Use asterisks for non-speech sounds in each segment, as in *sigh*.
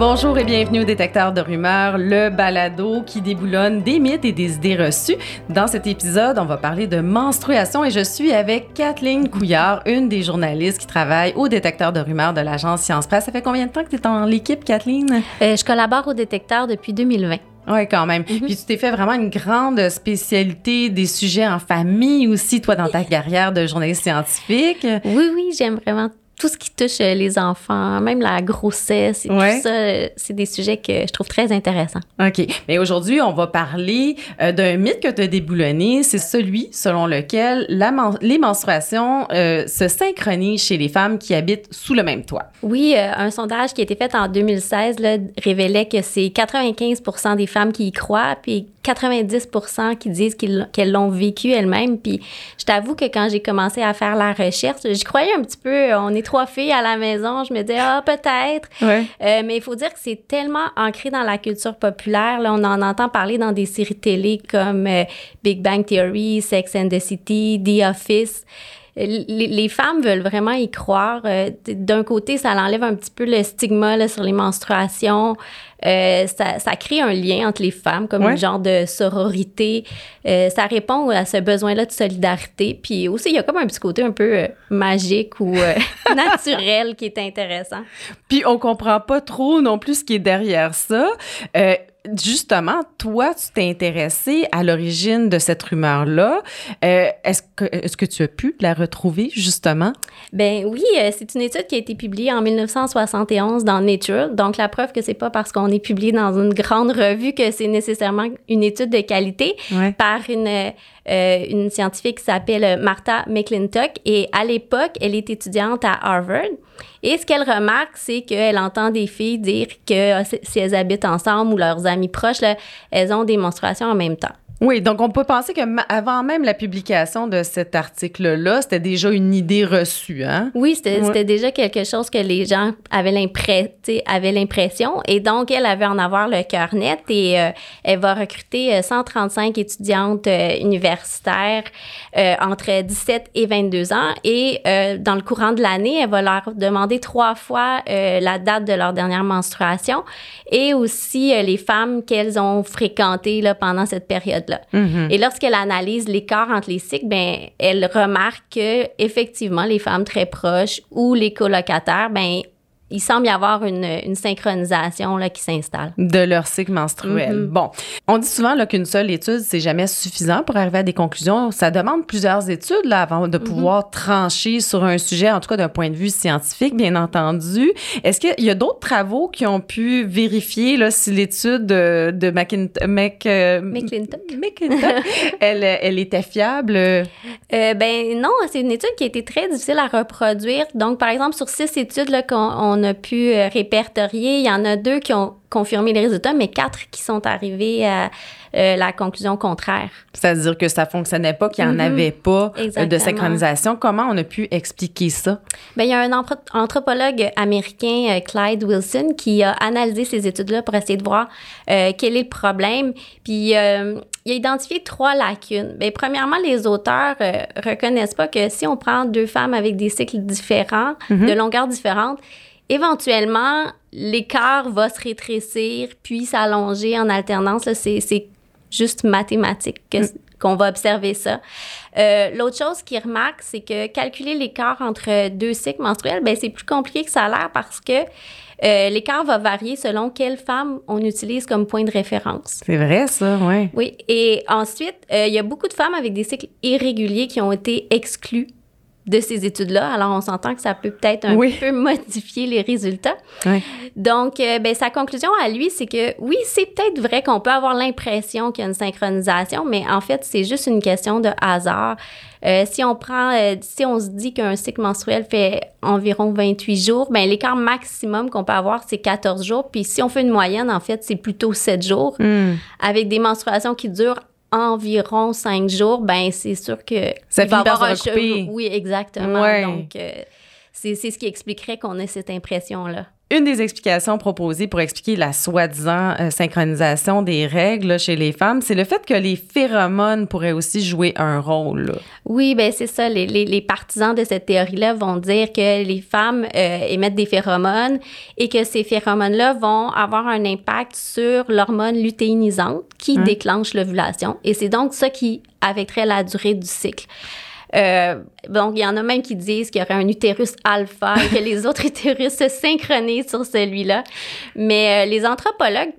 Bonjour et bienvenue au Détecteur de rumeurs, le balado qui déboulonne des mythes et des idées reçues. Dans cet épisode, on va parler de menstruation et je suis avec Kathleen Couillard, une des journalistes qui travaille au Détecteur de rumeurs de l'agence Science Presse. Ça fait combien de temps que tu es dans l'équipe, Kathleen? Euh, je collabore au Détecteur depuis 2020. Oui, quand même. Puis tu t'es fait vraiment une grande spécialité des sujets en famille aussi, toi, dans ta carrière de journaliste scientifique. Oui, oui, j'aime vraiment tout ce qui touche euh, les enfants, même la grossesse et tout ça, euh, c'est des sujets que je trouve très intéressants. OK. Mais aujourd'hui, on va parler euh, d'un mythe que tu as déboulonné. C'est celui selon lequel la les menstruations se synchronisent chez les femmes qui habitent sous le même toit. Oui, un sondage qui a été fait en 2016 là, révélait que c'est 95% des femmes qui y croient, puis 90% qui disent qu'elles l'ont vécu elles-mêmes. Puis je t'avoue que quand j'ai commencé à faire la recherche, j'y croyais un petit peu. On est trois filles à la maison. Je me disais, ah, peut-être. Euh, mais il faut dire que c'est tellement ancré dans la culture populaire. Là, on en entend parler dans des séries télé comme euh, Big Bang Theory, Sex and the City, The Office les, femmes veulent vraiment y croire. Euh, d'un côté, ça enlève un petit peu le stigma sur les menstruations. Euh, ça, crée un lien entre les femmes, comme un genre de sororité. Euh, ça répond à ce besoin-là de solidarité. Puis aussi, il y a comme un petit côté un peu magique ou *laughs* naturel qui est intéressant. Puis on comprend pas trop non plus ce qui est derrière ça justement, toi, tu t'es intéressé à l'origine de cette rumeur-là. Euh, est-ce que, est-ce que tu as pu la retrouver, justement? Ben oui, euh, c'est une étude qui a été publiée en 1971 dans Nature. Donc, la preuve que c'est pas parce qu'on est publié dans une grande revue que c'est nécessairement une étude de qualité par une, euh, une scientifique qui s'appelle Martha McClintock. Et à l'époque, elle est étudiante à Harvard. Et ce qu'elle remarque, c'est qu'elle entend des filles dire que si elles habitent ensemble ou leurs amis proches, elles ont des menstruations en même temps. Oui, donc on peut penser que avant même la publication de cet article-là, c'était déjà une idée reçue, hein? Oui, c'était déjà quelque chose que les gens avaient l'impression. Et donc, elle avait en avoir le cœur net et euh, elle va recruter 135 euh, étudiantes euh, universitaires entre 17 et 22 ans. Et dans le courant de l'année, elle va leur demander trois fois la date de leur dernière menstruation et aussi les femmes qu'elles ont fréquentées là, pendant cette période Mm-hmm. Et lorsqu'elle analyse l'écart entre les cycles, ben, elle remarque que effectivement les femmes très proches ou les colocataires, ben, il semble y avoir une, une synchronisation là, qui s'installe. De leur cycle menstruel. Mm-hmm. Bon, on dit souvent qu'une seule étude, c'est jamais suffisant pour arriver à des conclusions. Ça demande plusieurs études là, avant de mm-hmm. pouvoir trancher sur un sujet, en tout cas d'un point de vue scientifique, bien entendu. Est-ce qu'il y a d'autres travaux qui ont pu vérifier là, si l'étude de, de euh, McClintock, *laughs* elle, elle était fiable? Euh, ben non, c'est une étude qui a été très difficile à reproduire. Donc, par exemple, sur six études qu'on a pu euh, répertorier. Il y en a deux qui ont confirmé les résultats, mais quatre qui sont arrivés à euh, la conclusion contraire. C'est-à-dire que ça fonctionnait pas, qu'il n'y en mm-hmm. avait pas euh, de synchronisation. Comment on a pu expliquer ça? Bien, il y a un anthropologue américain, Clyde Wilson, qui a analysé ces études-là pour essayer de voir quel est le problème. Puis, il a identifié trois lacunes. Bien, premièrement, les auteurs reconnaissent pas que si on prend deux femmes avec des cycles différents, mm-hmm. de longueur différente, éventuellement, l'écart va se rétrécir puis s'allonger en alternance. C'est juste mathématique mm. qu'on va observer ça. Euh, l'autre chose qu'ils remarquent, c'est que calculer l'écart entre deux cycles menstruels, ben, c'est plus compliqué que ça a l'air parce que euh, l'écart va varier selon quelle femme on utilise comme point de référence. C'est vrai, ça, oui. Oui. Et ensuite, euh, il y a beaucoup de femmes avec des cycles irréguliers qui ont été exclues de ces études-là. Alors, on s'entend que ça peut peut-être un peu modifier les résultats. Donc, euh, ben, sa conclusion à lui, c'est que oui, c'est peut-être vrai qu'on peut avoir l'impression qu'il y a une synchronisation, mais en fait, c'est juste une question de hasard. Euh, si on prend, euh, si on se dit qu'un cycle menstruel fait environ 28 jours, ben l'écart maximum qu'on peut avoir, c'est 14 jours. Puis si on fait une moyenne, en fait, c'est plutôt 7 jours, hmm. avec des menstruations qui durent environ cinq jours, ben c'est sûr que ça va avoir un cheveu. Oui, exactement. Donc, euh, c'est ce qui expliquerait qu'on ait cette impression-là. Une des explications proposées pour expliquer la soi-disant euh, synchronisation des règles chez les femmes, c'est le fait que les phéromones pourraient aussi jouer un rôle. Oui, ben c'est ça. Les, les, les, partisans de cette théorie-là vont dire que les femmes euh, émettent des phéromones et que ces phéromones-là vont avoir un impact sur l'hormone lutéinisante qui hein? déclenche l'ovulation. Et c'est donc ça qui affecterait la durée du cycle. Euh, donc, il y en a même qui disent qu'il y aurait un utérus alpha et que les *laughs* autres utérus se synchronisent sur celui-là. Mais euh, les anthropologues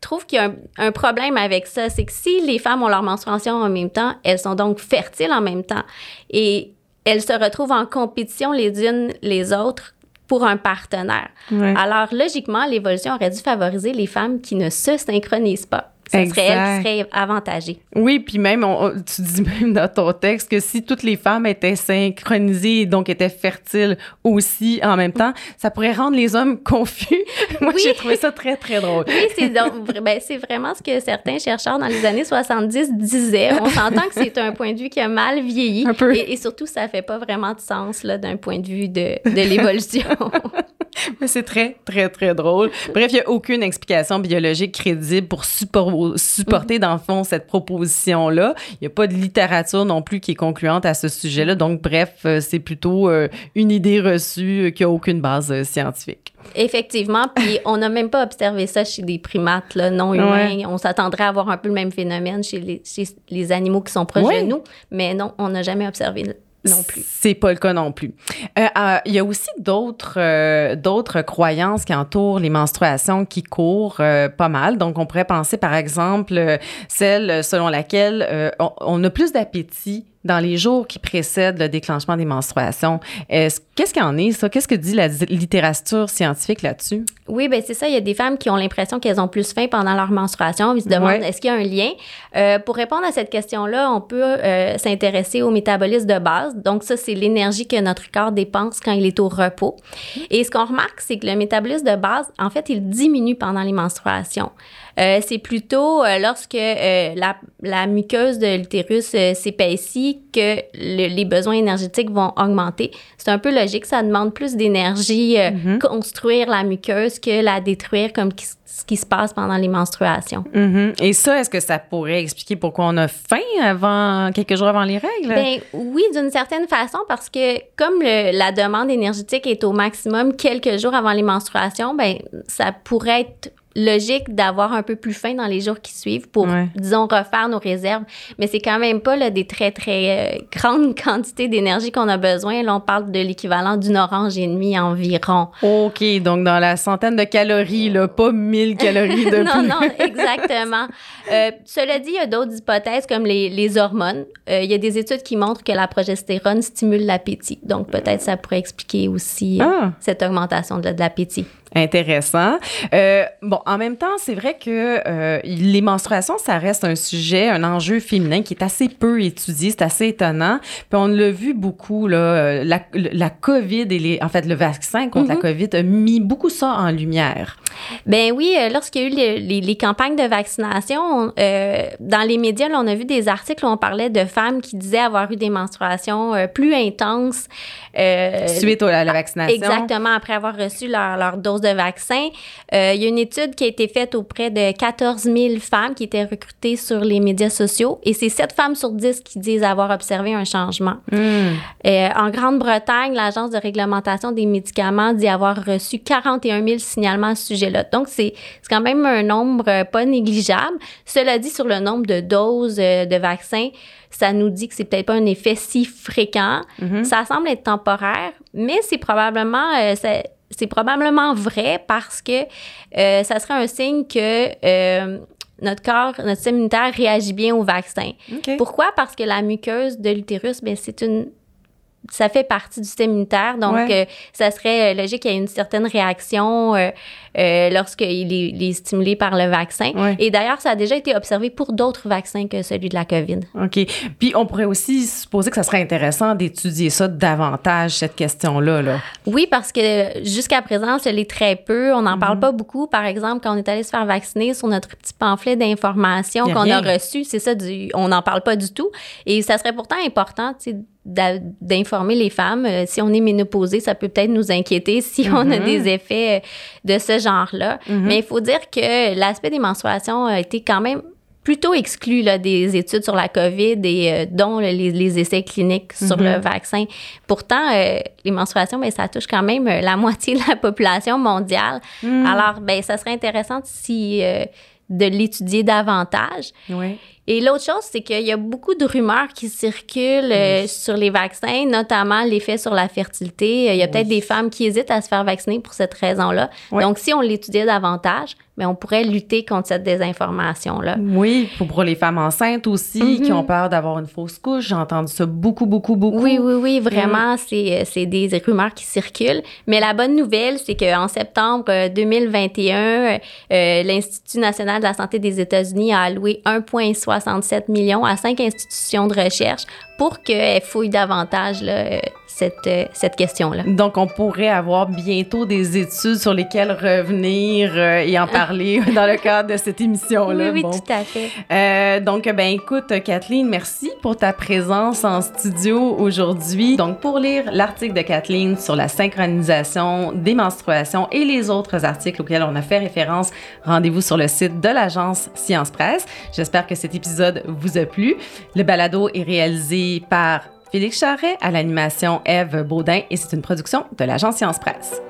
trouvent qu'il y a un, problème avec ça. C'est que si les femmes ont leur menstruation en même temps, elles sont donc fertiles en même temps. Et elles se retrouvent en compétition les unes les autres pour un partenaire. Alors, logiquement, l'évolution aurait dû favoriser les femmes qui ne se synchronisent pas. Ça serait elle qui serait avantagée. Oui, puis même, tu dis même dans ton texte que si toutes les femmes étaient synchronisées et donc étaient fertiles aussi en même temps, ça pourrait rendre les hommes confus. *laughs* Moi, j'ai trouvé ça très, très drôle. Oui, c'est ben, vraiment ce que certains chercheurs dans les années 70 disaient. On s'entend que c'est un point de vue qui a mal vieilli. Un peu. Et, surtout, ça fait pas vraiment de sens d'un point de vue de, de l'évolution. *laughs* *laughs* Mais c'est très, très, très drôle. Bref, il n'y a aucune explication biologique crédible pour supporter, dans le fond, cette proposition-là. Il n'y a pas de littérature non plus qui est concluante à ce sujet-là. Donc, bref, euh, c'est plutôt euh, une idée reçue qui n'a aucune base euh, scientifique. Effectivement, puis *laughs* on n'a même pas observé ça chez des primates là, non humains. On s'attendrait à avoir un peu le même phénomène chez les, chez les animaux qui sont proches de nous, mais non, on n'a jamais observé non plus. C'est pas le cas non plus. Euh, euh, il y a aussi d'autres euh, d'autres croyances qui entourent les menstruations qui courent pas mal. Donc, on pourrait penser, par exemple, celle selon laquelle on, a plus d'appétit dans les jours qui précèdent le déclenchement des menstruations. Qu'est-ce qu'il y en est, ça? Qu'est-ce que dit la littérature scientifique là-dessus? Oui, ben c'est ça. Il y a des femmes qui ont l'impression qu'elles ont plus faim pendant leur menstruation. Ils se demandent est-ce qu'il y a un lien? Euh, pour répondre à cette question-là, on peut euh, s'intéresser au métabolisme de base. Donc ça, c'est l'énergie que notre corps dépense quand il est au repos. Et ce qu'on remarque, c'est que le métabolisme de base, en fait, il diminue pendant les menstruations. Euh, c'est plutôt euh, lorsque euh, la, la, muqueuse de l'utérus s'épaissit que les besoins énergétiques vont augmenter. C'est un peu logique, ça demande plus d'énergie mm-hmm. construire la muqueuse que la détruire comme ce qui se passe pendant les menstruations. Mm-hmm. Et ça, est-ce que ça pourrait expliquer pourquoi on a faim avant quelques jours avant les règles? Ben oui, d'une certaine façon, parce que comme la demande énergétique est au maximum quelques jours avant les menstruations, ben ça pourrait être logique d'avoir un peu plus faim dans les jours qui suivent pour, disons, refaire nos réserves. Mais c'est quand même pas là, des très, très euh, grandes *laughs* quantités d'énergie qu'on a besoin. Là, on parle de l'équivalent d'une orange et demie environ. OK, donc dans la centaine de calories, là, pas 1000 *laughs* calories de non, non, exactement. *laughs* Euh, cela dit, il y a d'autres hypothèses comme les, les hormones. Euh, il y a des études qui montrent que la progestérone stimule l'appétit. Donc, peut-être ça pourrait expliquer aussi ah. cette augmentation de, de l'appétit. Intéressant. Euh, bon, en même temps, c'est vrai que euh, les menstruations, ça reste un sujet, un enjeu féminin qui est assez peu étudié, c'est assez étonnant. Puis on l'a vu beaucoup, là, euh, la, la, COVID et les, en fait, le vaccin contre la mm-hmm. COVID a mis beaucoup ça en lumière. Ben oui, euh, lorsqu'il y a eu les, les, campagnes de vaccination, euh, dans les médias, là, on a vu des articles où on parlait de femmes qui disaient avoir eu des menstruations plus intenses. Suite à la vaccination. Exactement, après avoir reçu leur, leur dose de vaccin. Euh, il y a une étude qui a été faite auprès de 14 000 femmes qui étaient recrutées sur les médias sociaux et c'est 7 femmes sur 10 qui disent avoir observé un changement. Hmm. Euh, en Grande-Bretagne, l'Agence de réglementation des médicaments dit avoir reçu 41 000 signalements à ce sujet-là. Donc, c'est quand même un nombre euh, pas négligeable. Cela dit, sur le nombre de doses de vaccins, ça nous dit que c'est peut-être pas un effet si fréquent. Mm-hmm. Ça semble être temporaire, mais c'est probablement, c'est probablement vrai parce que euh, ça serait un signe que euh, notre corps, notre système immunitaire réagit bien au vaccin. Pourquoi? Parce que la muqueuse de l'utérus, ben, c'est une ça fait partie du système immunitaire. Donc, euh, ça serait logique qu'il y ait une certaine réaction euh, lorsqu'il est, est, stimulé par le vaccin. Et d'ailleurs, ça a déjà été observé pour d'autres vaccins que celui de la COVID. OK. Puis on pourrait aussi supposer que ça serait intéressant d'étudier ça davantage, cette question-là. Là. Oui, parce que jusqu'à présent, ça l'est très peu. On n'en parle mhm. pas beaucoup. Par exemple, quand on est allé se faire vacciner sur notre petit pamphlet d'information qu'on a reçu, c'est ça, du, on n'en parle pas du tout. Et ça serait pourtant important d'informer les femmes. Euh, si on est ménopausée, ça peut peut-être nous inquiéter si *laughs* on a mm-hmm. des effets de ce genre-là. Mm-hmm. Mais il faut dire que l'aspect des menstruations a été quand même plutôt exclu là, des études sur la COVID et euh, dont les, essais cliniques sur le mm-hmm. vaccin. Pourtant, euh, les menstruations, ben, ça touche quand même euh, la *laughs* moitié de la population mondiale. Mm. Alors, ben, ça serait intéressant si, de l'étudier davantage. Oui. Et l'autre chose, c'est qu'il y a beaucoup de rumeurs qui circulent euh, sur les vaccins, notamment l'effet sur la fertilité. Il y a peut-être des femmes qui hésitent à se faire vacciner pour cette raison-là. Donc, si on l'étudiait davantage, mais on pourrait lutter contre cette désinformation-là. Oui, pour les femmes enceintes aussi, qui mhm. ont peur d'avoir une fausse couche. J'ai entendu ça beaucoup, beaucoup, beaucoup. Oui, oui, oui, vraiment, mm. c'est, des rumeurs qui circulent. Mais la bonne nouvelle, c'est qu'en septembre 2021, euh, euh, l'Institut national de la santé des États-Unis a alloué 1,67 million à cinq institutions de recherche pour qu'elles fouillent davantage là, cette, euh, cette question-là. Donc, on pourrait avoir bientôt des études sur lesquelles revenir euh, et en parler *laughs* dans le cadre de cette émission-là. Oui, oui, tout à fait. Euh, donc, ben écoute, Kathleen, merci pour ta présence en studio aujourd'hui. Donc, pour lire l'article de Kathleen sur la synchronisation des menstruations et les autres articles auxquels on a fait référence, rendez-vous sur le site de l'agence Science Presse. J'espère que cet épisode vous a plu. Le balado est réalisé par Félix Charret à l'animation Eve Baudin et c'est une production de l'agence Science Presse.